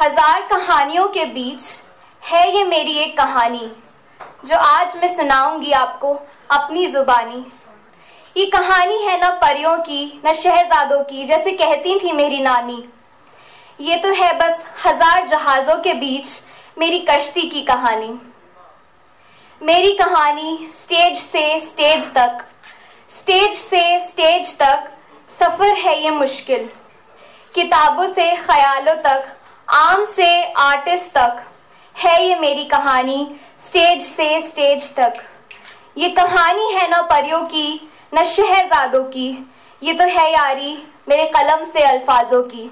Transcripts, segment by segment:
हज़ार कहानियों के बीच है ये मेरी एक कहानी, जो आज मैं सुनाऊँगी आपको अपनी जुबानी। ये कहानी है न परियों की, न शहजादों की, जैसे कहती थी मेरी नानी। ये तो है बस हज़ार जहाजों के बीच मेरी कश्ती की कहानी। मेरी कहानी स्टेज से स्टेज तक, स्टेज से स्टेज तक सफ़र है ये मुश्किल। किताबों से ख्यालों तक आम से आर्टिस्ट तक। है ये मेरी कहानी, स्टेज से स्टेज तक। ये कहानी है न परियों की, न शहजादों की। ये तो है यारी, मेरे कलम से अल्फाजों की।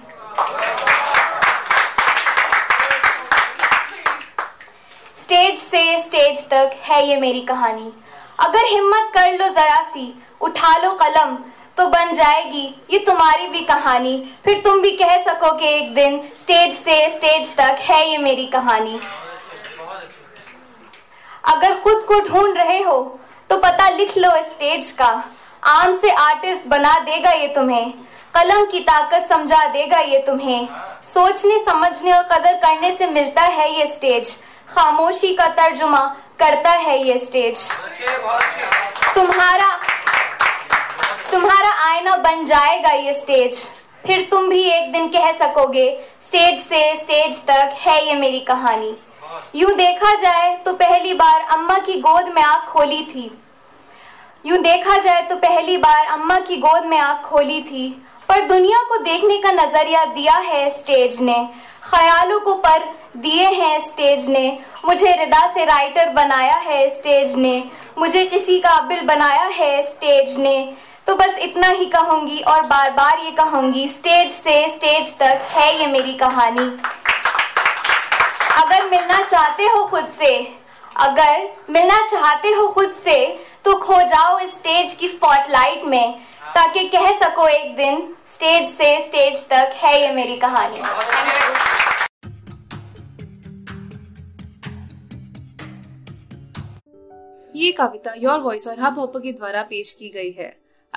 स्टेज से स्टेज तक है ये मेरी कहानी। अगर हिम्मत कर लो जरा सी, उठा लो कलम तो बन जाएगी। ये तुम्हारी भी कहानी। फिर तुम भी कह सकोगे एक दिन स्टेज से स्टेज तक है ये मेरी कहानी। अगर खुद को ढूंढ रहे हो तो पता लिख लो स्टेज का। आम से आर्टिस्ट बना देगा ये तुम्हें। कलम की ताकत समझा देगा ये तुम्हें। सोचने, समझने और कदर करने से मिलता है ये स्टेज खामोशी का तर्जुमा करता है ये स्टेज तुम्हारा तुम्हारा आईना बन जाएगा ये स्टेज फिर तुम भी एक दिन कह सकोगे स्टेज से स्टेज तक है ये मेरी कहानी. यूँ देखा जाए तो पहली बार अम्मा की गोद में आँख खोली थी. यूँ देखा जाए तो पहली बार अम्मा की गोद में आँख खोली थी. पर दुनिया को देखने का नज़रिया दिया है स्टेज ने. ख्यालों को पर दिए हैं स्टेज ने. मुझे रिदा से राइटर बनाया है स्टेज ने. मुझे किसी काबिल बनाया है स्टेज ने. तो बस इतना ही कहूँगी और बार बार ये कहूँगी स्टेज से स्टेज तक है ये मेरी कहानी। अगर मिलना चाहते हो खुद से, अगर मिलना चाहते हो खुद से तो खो जाओ इस स्टेज की स्पॉटलाइट में, ताकि कह सको एक दिन स्टेज से स्टेज तक है ये मेरी कहानी। ये कविता योर वॉइस और हब हॉपर के द्वारा पेश की गई है।